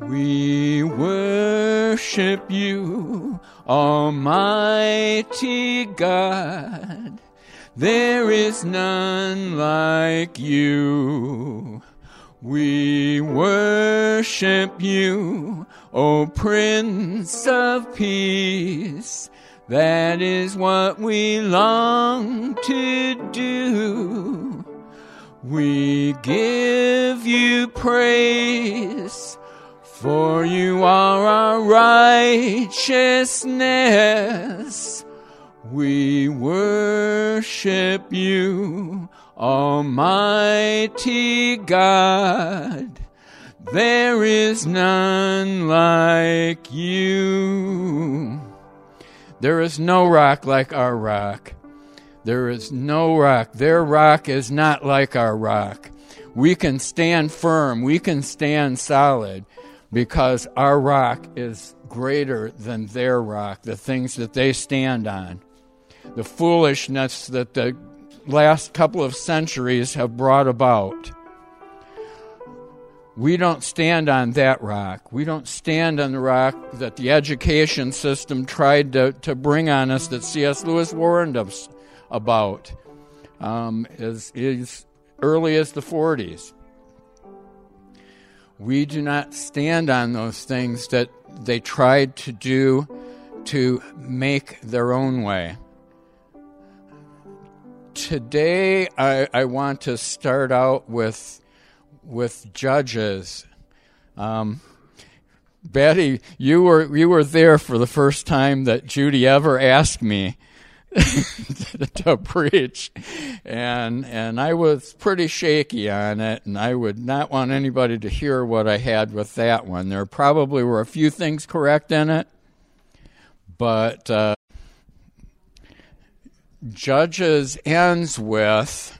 We worship you, Almighty God. There is none like you. We worship you, O Prince of Peace. That is what we long to do. We give you praise, for you are our righteousness. We worship you, Almighty God. There is none like you. There is no rock like our rock. There is no rock. Their rock is not like our rock. We can stand firm. We can stand solid because our rock is greater than their rock, the things that they stand on. The foolishness that the last couple of centuries have brought about. We don't stand on that rock. We don't stand on the rock that the education system tried to, to bring on us, that C.S. Lewis warned us about um, as, as early as the 40s. We do not stand on those things that they tried to do to make their own way. Today, I, I want to start out with with judges. Um, Betty, you were you were there for the first time that Judy ever asked me to preach, and and I was pretty shaky on it, and I would not want anybody to hear what I had with that one. There probably were a few things correct in it, but uh, Judges ends with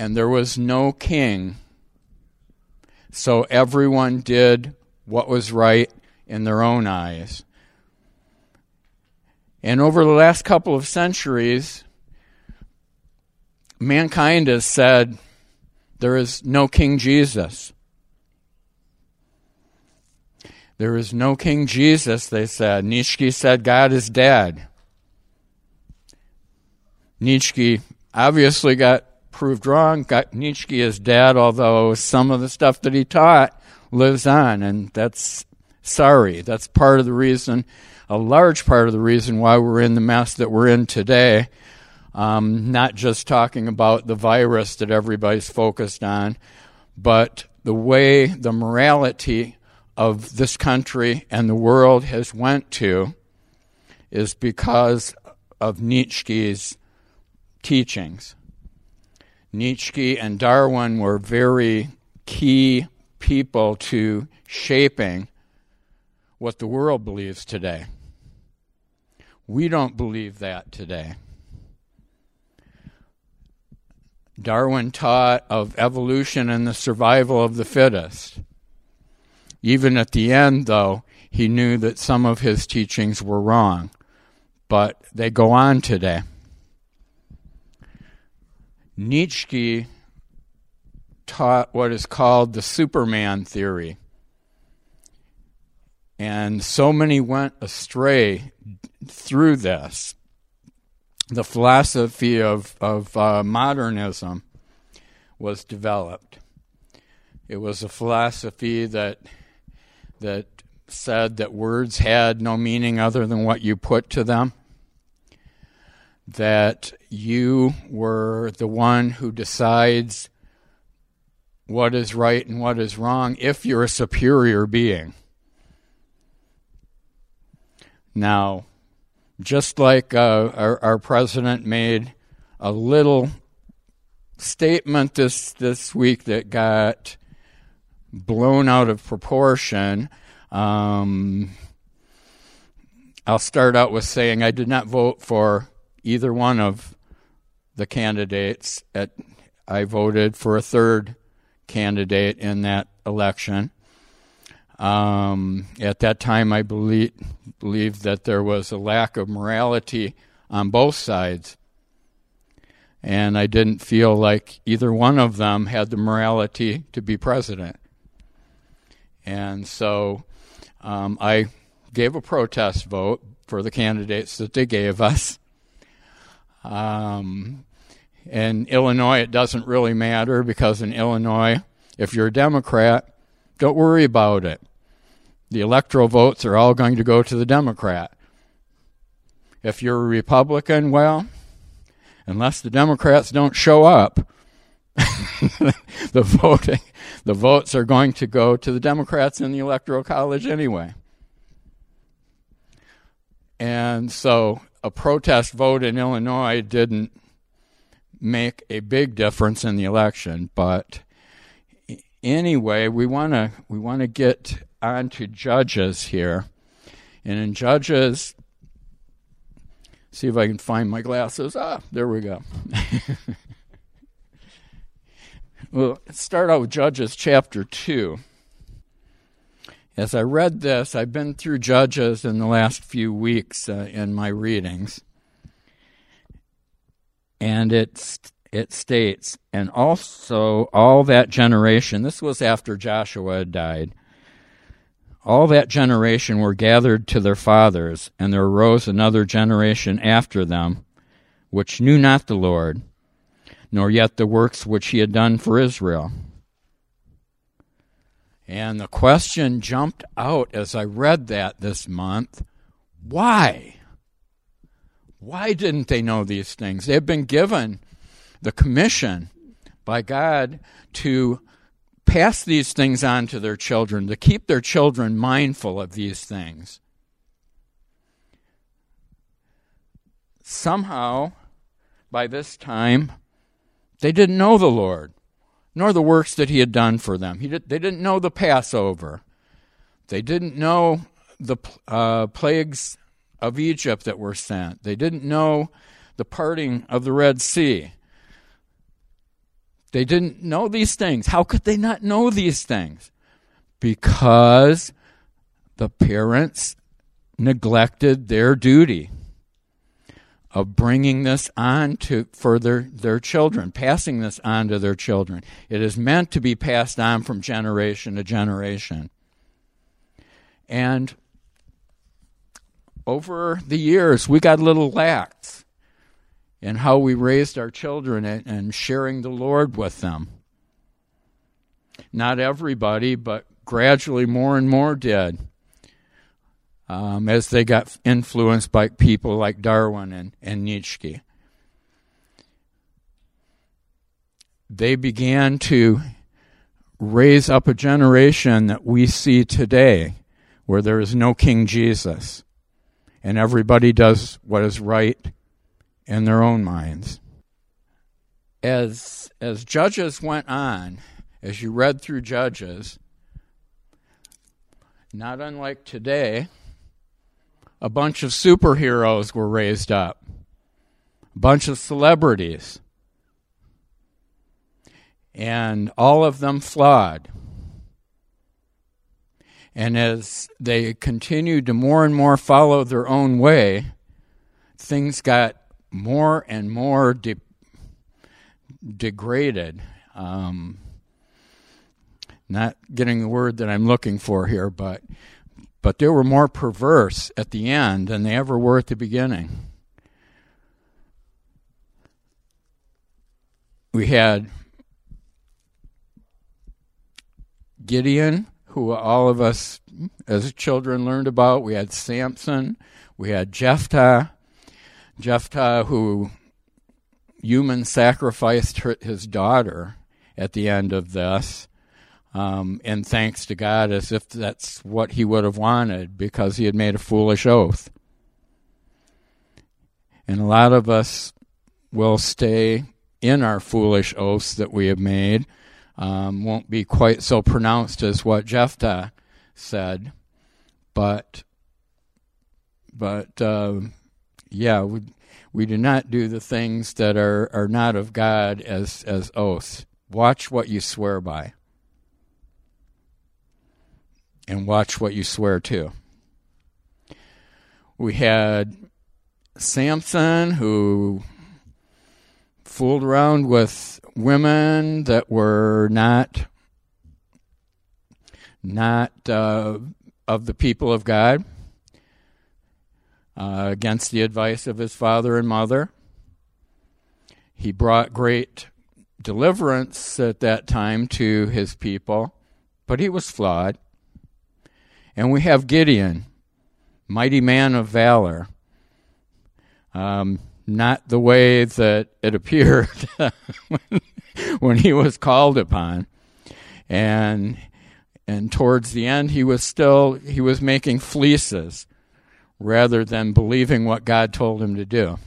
and there was no king. So everyone did what was right in their own eyes. And over the last couple of centuries, mankind has said there is no King Jesus. There is no King Jesus, they said. Nietzsche said God is dead. Nietzsche obviously got proved wrong. Got Nietzsche is dead, although some of the stuff that he taught lives on, and that's sorry. That's part of the reason, a large part of the reason why we're in the mess that we're in today. Um, not just talking about the virus that everybody's focused on, but the way the morality of this country and the world has went to is because of Nietzsche's teachings. Nietzsche and Darwin were very key people to shaping what the world believes today. We don't believe that today. Darwin taught of evolution and the survival of the fittest. Even at the end, though, he knew that some of his teachings were wrong, but they go on today. Nietzsche taught what is called the Superman theory. And so many went astray through this. The philosophy of, of uh, modernism was developed. It was a philosophy that, that said that words had no meaning other than what you put to them that you were the one who decides what is right and what is wrong if you're a superior being. Now, just like uh, our, our president made a little statement this this week that got blown out of proportion. Um, I'll start out with saying I did not vote for either one of the candidates. At, I voted for a third candidate in that election. Um, at that time, I believe, believed that there was a lack of morality on both sides and I didn't feel like either one of them had the morality to be president. And so um, I gave a protest vote for the candidates that they gave us. Um, in Illinois, it doesn't really matter because in Illinois, if you're a Democrat, don't worry about it. The electoral votes are all going to go to the Democrat. If you're a Republican, well, unless the Democrats don't show up, the voting, the votes are going to go to the Democrats in the Electoral College anyway. And so a protest vote in Illinois didn't make a big difference in the election, but anyway, we want to we want to get on to judges here. And in judges see if I can find my glasses. Ah, there we go. well, let's start out with Judges chapter 2. As I read this, I've been through Judges in the last few weeks uh, in my readings. And it's, it states, and also all that generation, this was after Joshua died, all that generation were gathered to their fathers, and there arose another generation after them, which knew not the Lord, nor yet the works which he had done for Israel. And the question jumped out as I read that this month why? Why didn't they know these things? They've been given the commission by God to pass these things on to their children, to keep their children mindful of these things. Somehow, by this time, they didn't know the Lord, nor the works that He had done for them. Did, they didn't know the Passover. They didn't know the uh, plagues of Egypt that were sent. They didn't know the parting of the Red Sea. They didn't know these things. How could they not know these things? Because the parents neglected their duty of bringing this on to for their, their children, passing this on to their children. It is meant to be passed on from generation to generation. And over the years, we got a little lax in how we raised our children and sharing the Lord with them. Not everybody, but gradually more and more did. Um, as they got influenced by people like Darwin and, and Nietzsche. They began to raise up a generation that we see today where there is no King Jesus and everybody does what is right in their own minds. As as Judges went on, as you read through Judges, not unlike today, a bunch of superheroes were raised up, a bunch of celebrities, and all of them flawed. And as they continued to more and more follow their own way, things got more and more de- degraded. Um, not getting the word that I'm looking for here, but but they were more perverse at the end than they ever were at the beginning. We had Gideon, who all of us as children learned about. We had Samson. We had Jephthah. Jephthah, who human sacrificed his daughter at the end of this, um, and thanks to God as if that's what he would have wanted because he had made a foolish oath. And a lot of us will stay in our foolish oaths that we have made, um, won't be quite so pronounced as what Jephthah said, but but uh, yeah, we, we do not do the things that are, are not of God as, as oaths. Watch what you swear by. And watch what you swear to. We had Samson, who fooled around with women that were not not uh, of the people of God, uh, against the advice of his father and mother. He brought great deliverance at that time to his people, but he was flawed. And we have Gideon, mighty man of valor. Um, not the way that it appeared when he was called upon. And and towards the end he was still he was making fleeces rather than believing what God told him to do.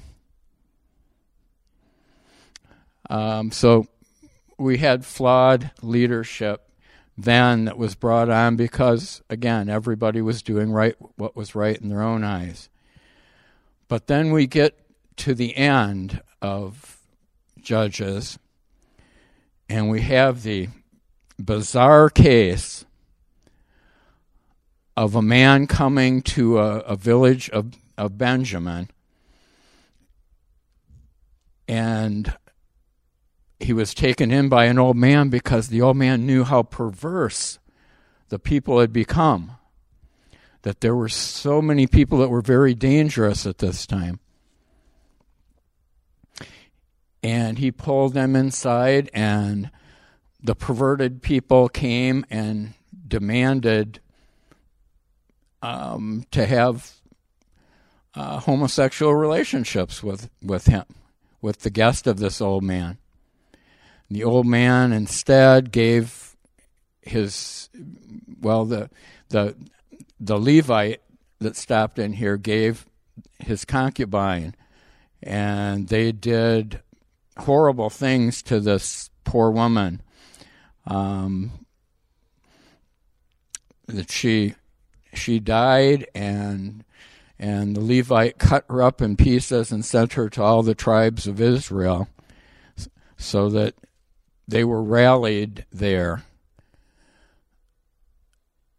Um, so we had flawed leadership then that was brought on because, again, everybody was doing right what was right in their own eyes. But then we get to the end of Judges, and we have the bizarre case of a man coming to a, a village of, of Benjamin, and he was taken in by an old man because the old man knew how perverse the people had become. That there were so many people that were very dangerous at this time. And he pulled them inside, and the perverted people came and demanded um, to have uh, homosexual relationships with, with him, with the guest of this old man. The old man instead gave his, well, the, the, the Levite that stopped in here gave his concubine, and they did horrible things to this poor woman. Um, that she she died and and the Levite cut her up in pieces and sent her to all the tribes of Israel so that they were rallied there.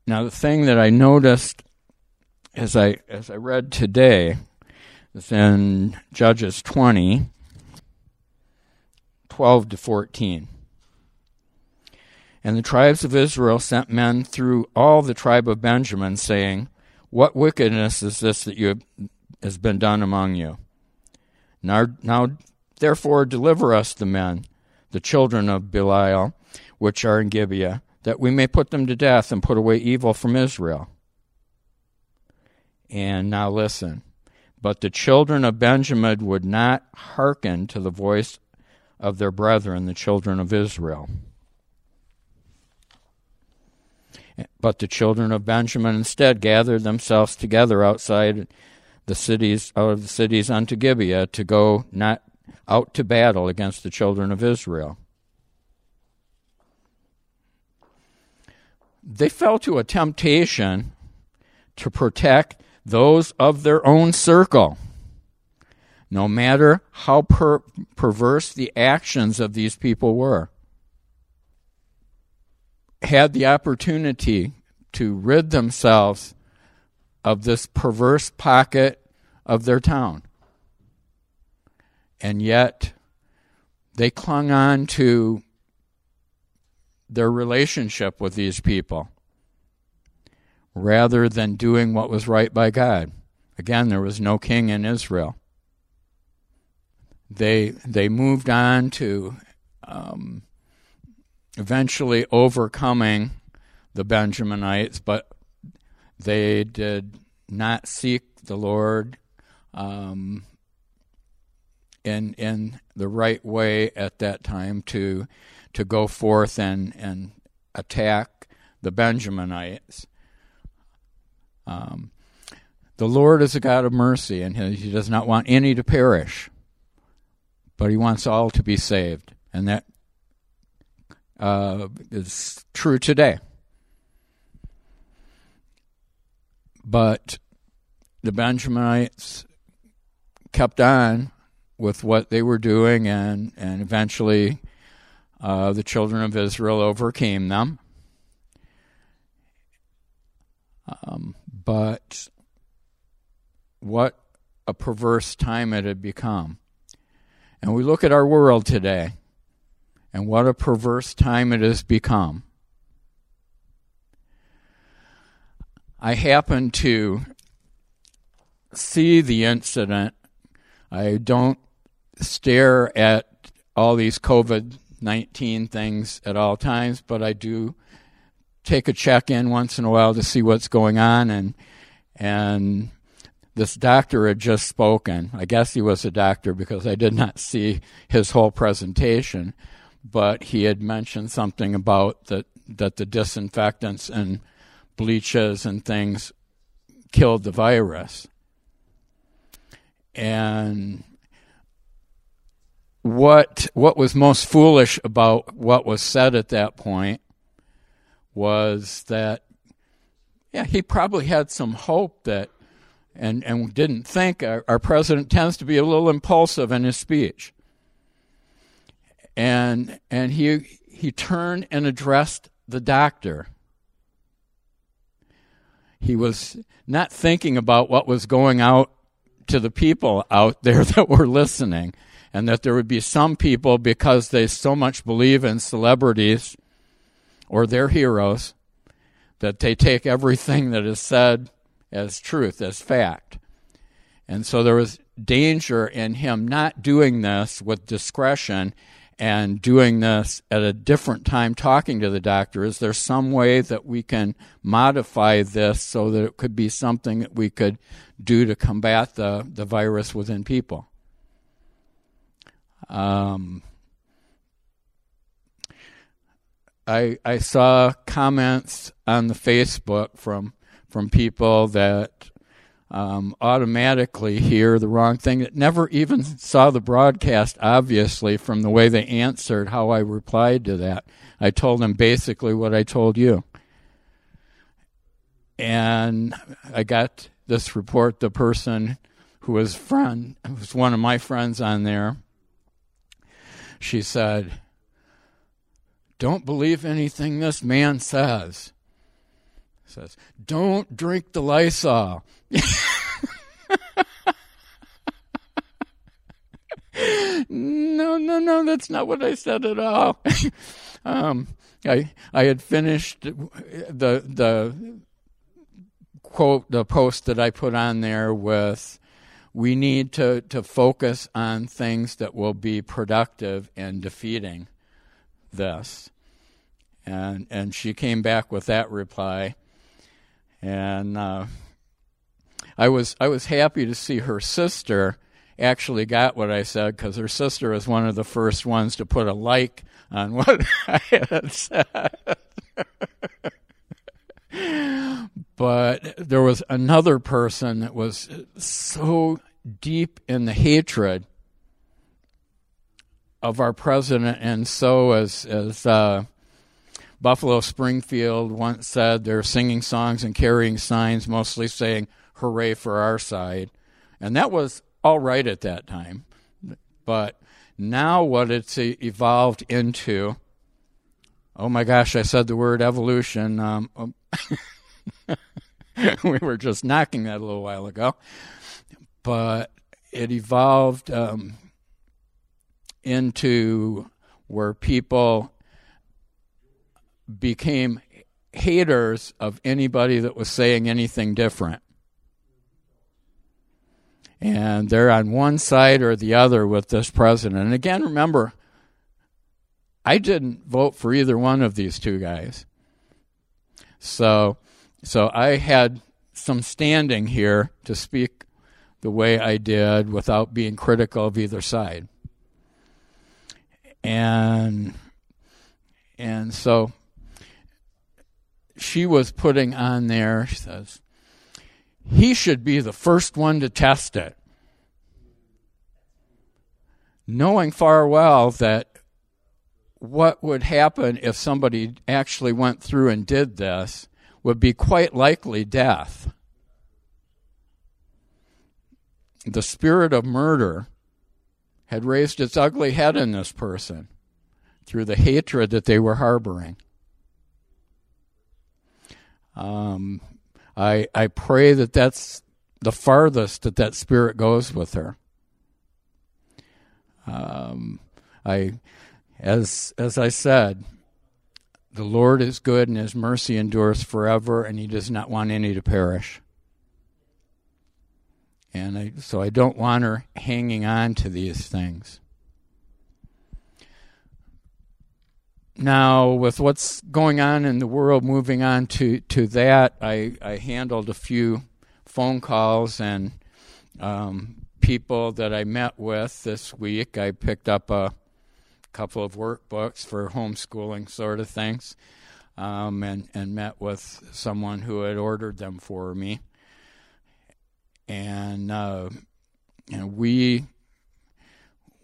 Now the thing that I noticed as I as I read today is in Judges 20 12 to 14. And the tribes of Israel sent men through all the tribe of Benjamin, saying, What wickedness is this that you have, has been done among you? Now, now, therefore, deliver us the men, the children of Belial, which are in Gibeah, that we may put them to death and put away evil from Israel. And now listen. But the children of Benjamin would not hearken to the voice of their brethren, the children of Israel. But the children of Benjamin instead gathered themselves together outside the cities out of the cities unto Gibeah to go not out to battle against the children of Israel. They fell to a temptation to protect those of their own circle. No matter how per- perverse the actions of these people were had the opportunity to rid themselves of this perverse pocket of their town. And yet, they clung on to their relationship with these people rather than doing what was right by God. Again, there was no king in Israel. They they moved on to um, eventually overcoming the Benjaminites, but they did not seek the Lord um, in in the right way at that time to to go forth and and attack the Benjaminites. Um, the Lord is a God of mercy, and he, he does not want any to perish, but He wants all to be saved, and that uh, is true today. But the Benjaminites kept on with what they were doing, and, and eventually uh, the children of Israel overcame them. Um, but what a perverse time it had become. And we look at our world today, and what a perverse time it has become. I happened to see the incident. I don't stare at all these COVID 19 things at all times, but I do take a check in once in a while to see what's going on and and this doctor had just spoken. I guess he was a doctor because I did not see his whole presentation, but he had mentioned something about that that the disinfectants and bleaches and things killed the virus. And what what was most foolish about what was said at that point was that yeah he probably had some hope that and and didn't think our, our president tends to be a little impulsive in his speech. And and he he turned and addressed the doctor. He was not thinking about what was going out to the people out there that were listening and that there would be some people, because they so much believe in celebrities or their heroes, that they take everything that is said as truth, as fact. And so there was danger in him not doing this with discretion and doing this at a different time talking to the doctor. Is there some way that we can modify this so that it could be something that we could do to combat the, the virus within people? Um, I I saw comments on the Facebook from from people that um, automatically hear the wrong thing that never even saw the broadcast. Obviously, from the way they answered, how I replied to that, I told them basically what I told you, and I got this report. The person who was friend was one of my friends on there she said, Don't believe anything this man says. Says, Don't drink the Lysol. no, no, no, that's not what I said at all. um, I I had finished the the quote the post that I put on there with we need to, to focus on things that will be productive in defeating this. And, and she came back with that reply. And uh, I, was, I was happy to see her sister actually got what I said because her sister was one of the first ones to put a like on what I had said. but there was another person that was so deep in the hatred of our president, and so as as uh, Buffalo Springfield once said, they're singing songs and carrying signs, mostly saying "Hooray for our side," and that was all right at that time, but now what it's evolved into. Oh my gosh, I said the word evolution. Um, um we were just knocking that a little while ago. But it evolved um, into where people became haters of anybody that was saying anything different. And they're on one side or the other with this president. And again, remember, I didn't vote for either one of these two guys. So so I had some standing here to speak the way I did without being critical of either side. And and so she was putting on there, she says, he should be the first one to test it. Knowing far well that what would happen if somebody actually went through and did this would be quite likely death. The spirit of murder had raised its ugly head in this person through the hatred that they were harboring. Um, I I pray that that's the farthest that that spirit goes with her. Um, I, as as I said, the Lord is good and His mercy endures forever, and He does not want any to perish. And I, so I don't want her hanging on to these things. Now, with what's going on in the world, moving on to, to that, I, I handled a few phone calls and um, people that I met with this week. I picked up a couple of workbooks for homeschooling sort of things um, and, and met with someone who had ordered them for me and uh, and we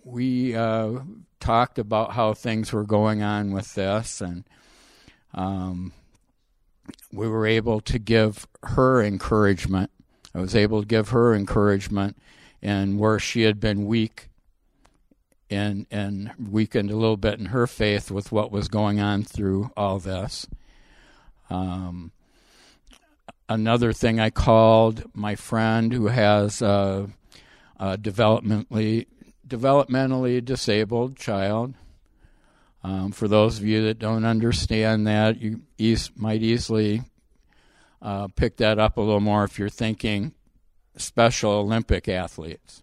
we uh, talked about how things were going on with this, and um, we were able to give her encouragement. I was able to give her encouragement, and where she had been weak and and weakened a little bit in her faith with what was going on through all this. Um, another thing I called my friend who has a developmentally developmentally disabled child. Um, for those of you that don't understand that, you might easily uh, pick that up a little more if you're thinking Special Olympic athletes.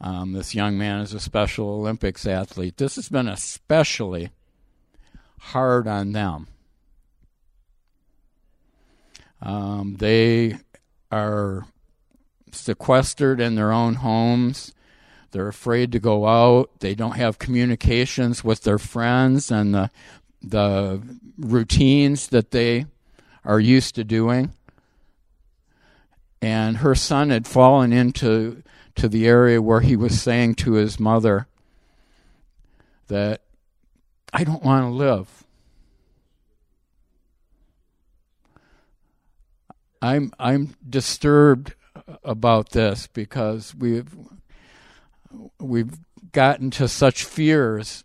Um, this young man is a Special Olympics athlete. This has been especially hard on them um, they are sequestered in their own homes. They're afraid to go out. They don't have communications with their friends and the the routines that they are used to doing. And her son had fallen into to the area where he was saying to his mother that I don't want to live. I'm I'm disturbed about this because we've we've gotten to such fears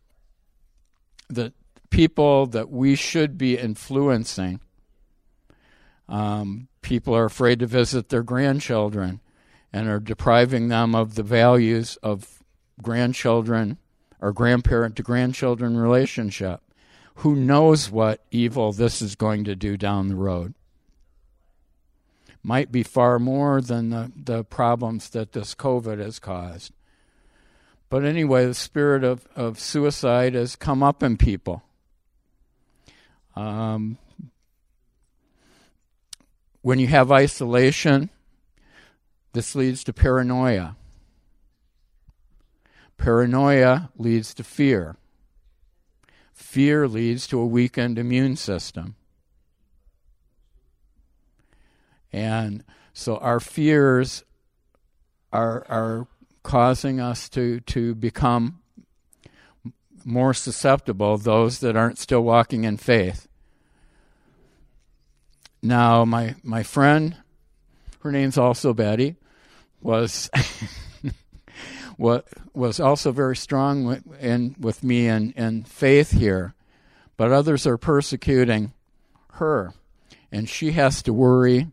that people that we should be influencing um, people are afraid to visit their grandchildren and are depriving them of the values of grandchildren or grandparent to grandchildren relationship who knows what evil this is going to do down the road might be far more than the, the problems that this COVID has caused. But anyway, the spirit of, of suicide has come up in people. Um, when you have isolation, this leads to paranoia. Paranoia leads to fear. Fear leads to a weakened immune system. And so our fears are are causing us to to become more susceptible those that aren't still walking in faith. Now my my friend her name's also Betty was was also very strong in with me in, in faith here, but others are persecuting her, and she has to worry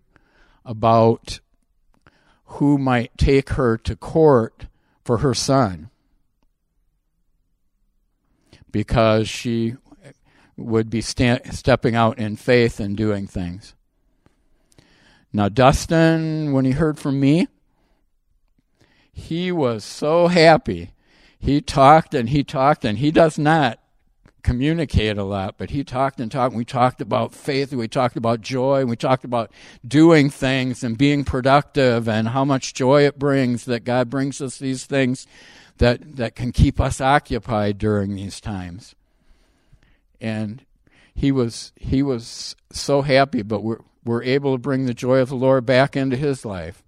about who might take her to court for her son because she would be stepping out in faith and doing things. Now, Dustin, when he heard from me, he was so happy. He talked and he talked, and he does not communicate a lot, but he talked and talked. And We talked about faith, we talked about joy, and we talked about doing things and being productive and how much joy it brings that God brings us these things that, that can keep us occupied during these times. And he was he was so happy, but we're we're able to bring the joy of the Lord back into his life.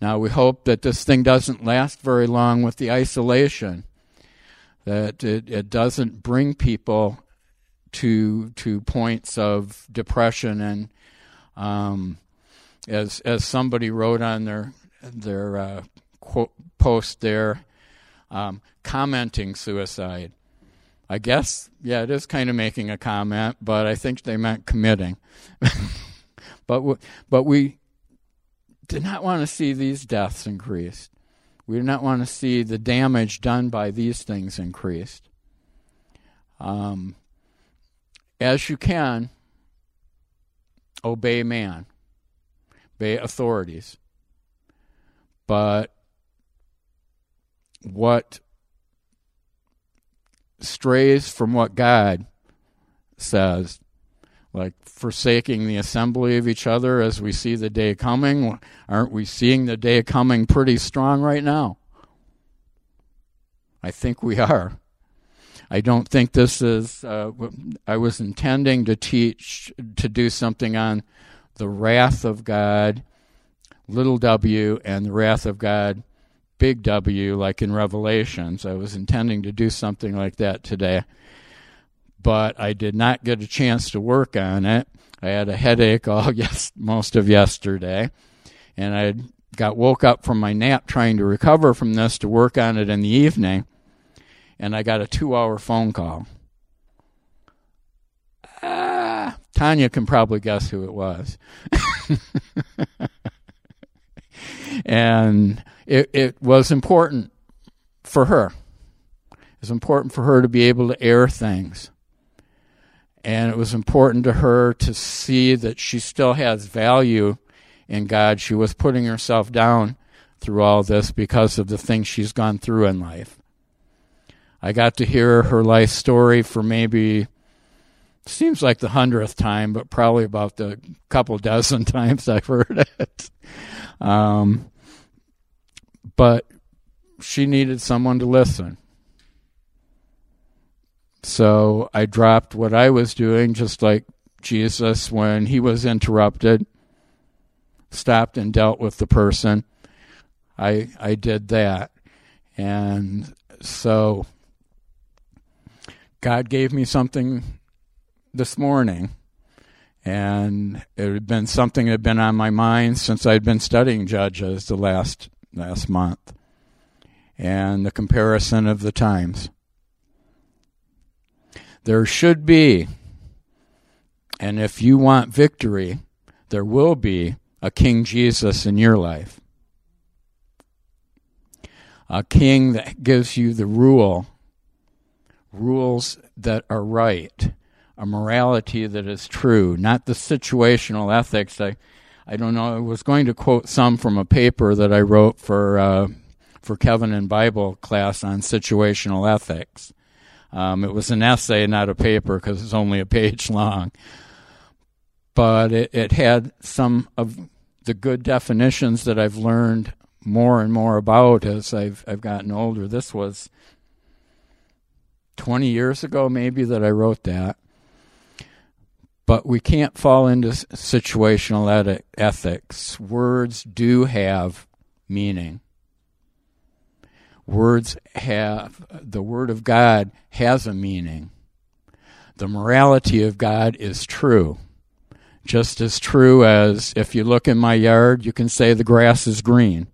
Now we hope that this thing doesn't last very long with the isolation that it, it doesn't bring people to to points of depression and um, as as somebody wrote on their their uh, quote, post there um, commenting suicide. I guess yeah, it is kind of making a comment, but I think they meant committing. but w- but we did not want to see these deaths increased. We do not want to see the damage done by these things increased. Um, as you can, obey man, obey authorities. But what strays from what God says, like forsaking the assembly of each other as we see the day coming. Aren't we seeing the day coming pretty strong right now? I think we are. I don't think this is, uh, I was intending to teach, to do something on the wrath of God, little w, and the wrath of God, big W, like in Revelations. I was intending to do something like that today, but I did not get a chance to work on it. I had a headache all yes, most of yesterday, and I got woke up from my nap trying to recover from this to work on it in the evening and I got a two hour phone call. Ah, Tanya can probably guess who it was. and it, it was important for her. It was important for her to be able to air things. And it was important to her to see that she still has value in God. She was putting herself down through all this because of the things she's gone through in life. I got to hear her life story for maybe seems like the hundredth time, but probably about the couple dozen times I've heard it. Um, but she needed someone to listen. So I dropped what I was doing, just like Jesus when he was interrupted, stopped and dealt with the person. I I did that, and so God gave me something this morning, and it had been something that had been on my mind since I'd been studying Judges the last last month, and the comparison of the times. There should be, and if you want victory, there will be a King Jesus in your life. A king that gives you the rule rules that are right, a morality that is true, not the situational ethics. I, I don't know. I was going to quote some from a paper that I wrote for uh, for Kevin in Bible class on situational ethics. Um, it was an essay, not a paper, because it's only a page long. But it, it had some of the good definitions that I've learned more and more about as I've I've gotten older. This was 20 years ago, maybe, that I wrote that. But we can't fall into situational ethics. Words do have meaning. Words have, the Word of God has a meaning. The morality of God is true. Just as true as if you look in my yard, you can say the grass is green.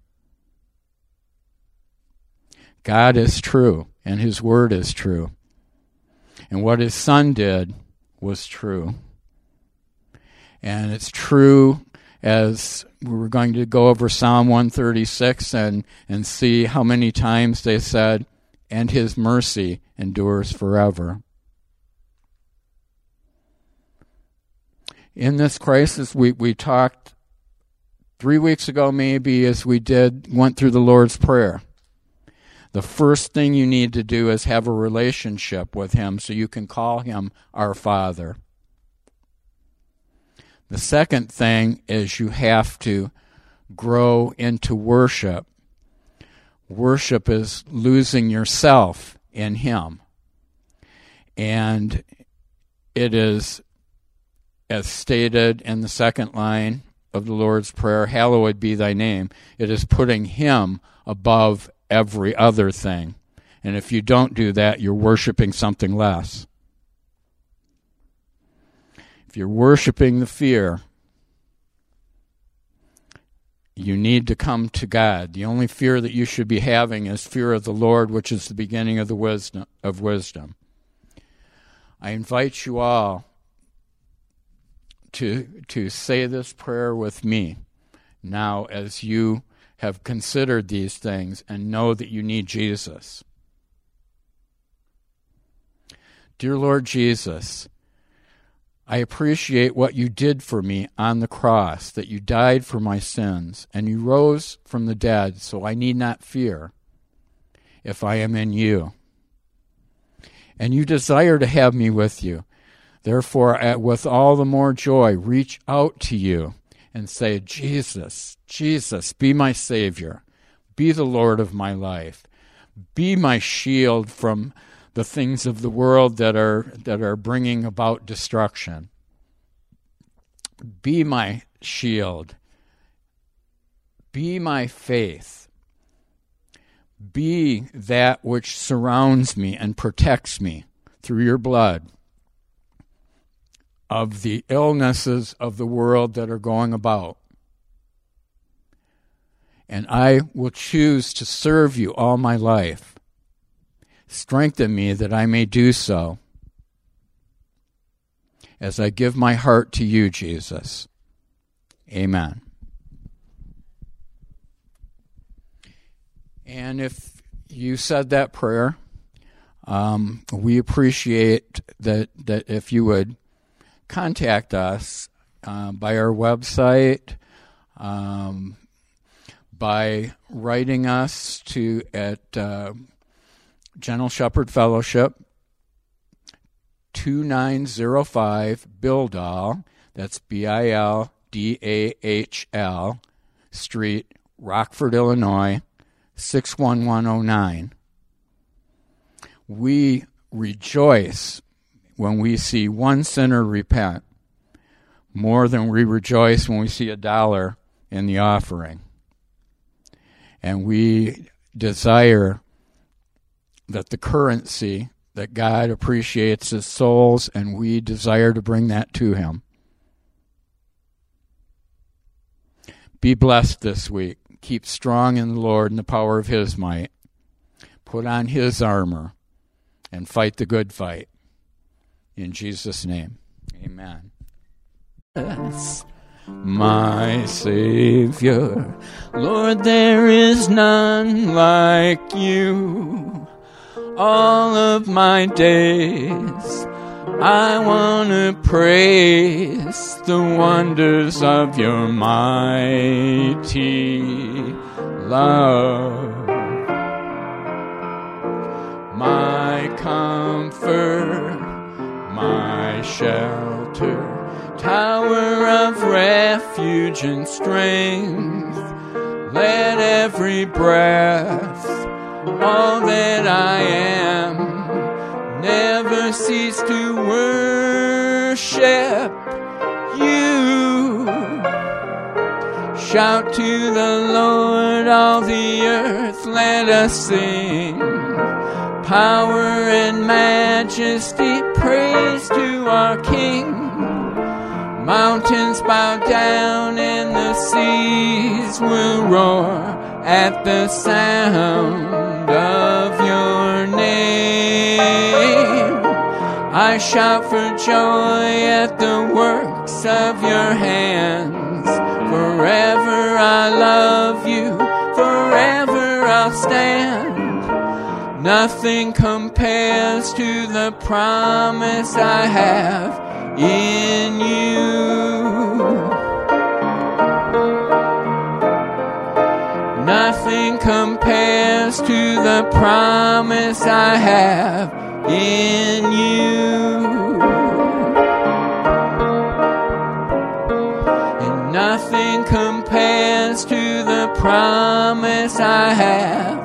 God is true and his word is true. And what his son did was true. And it's true as we were going to go over Psalm 136 and, and see how many times they said, and his mercy endures forever. In this crisis, we, we talked three weeks ago, maybe, as we did, went through the Lord's Prayer. The first thing you need to do is have a relationship with Him so you can call Him our Father. The second thing is you have to grow into worship. Worship is losing yourself in Him. And it is, as stated in the second line of the Lord's Prayer, Hallowed be thy name. It is putting Him above every other thing. And if you don't do that, you're worshiping something less. If you're worshiping the fear, you need to come to God. The only fear that you should be having is fear of the Lord, which is the beginning of the wisdom of wisdom. I invite you all to to say this prayer with me now as you have considered these things and know that you need Jesus. Dear Lord Jesus, I appreciate what you did for me on the cross, that you died for my sins, and you rose from the dead, so I need not fear if I am in you. And you desire to have me with you. Therefore, with all the more joy, reach out to you and say, Jesus, Jesus, be my Savior, be the Lord of my life, be my shield from the things of the world that are that are bringing about destruction. Be my shield. Be my faith. Be that which surrounds me and protects me through your blood of the illnesses of the world that are going about. And I will choose to serve you all my life Strengthen me that I may do so. As I give my heart to you, Jesus. Amen. And if you said that prayer, um, we appreciate that, that if you would contact us uh, by our website, um, by writing us to at uh, Gentle Shepherd Fellowship, 2905 Bildahl, that's B I L D A H L Street, Rockford, Illinois, 61109. We rejoice when we see one sinner repent more than we rejoice when we see a dollar in the offering. And we desire that the currency that God appreciates is souls, and we desire to bring that to Him. Be blessed this week. Keep strong in the Lord and the power of His might. Put on His armor and fight the good fight. In Jesus' name, amen. Yes, my Savior, Lord, there is none like you all of my days. I want to praise the wonders of your mighty love. My comfort, my shelter, tower of refuge and strength. Let every breath all that I am. Never cease to worship you. Shout to the Lord, all the earth, let us sing. Power and majesty, praise to our King. Mountains bow down and the seas will roar at the sound of your name. I shout for joy at the works of your hands. Forever I love you, forever I'll stand. Nothing compares to the promise I have in you. Nothing compares to the promise I have in you. And nothing compares to the promise I have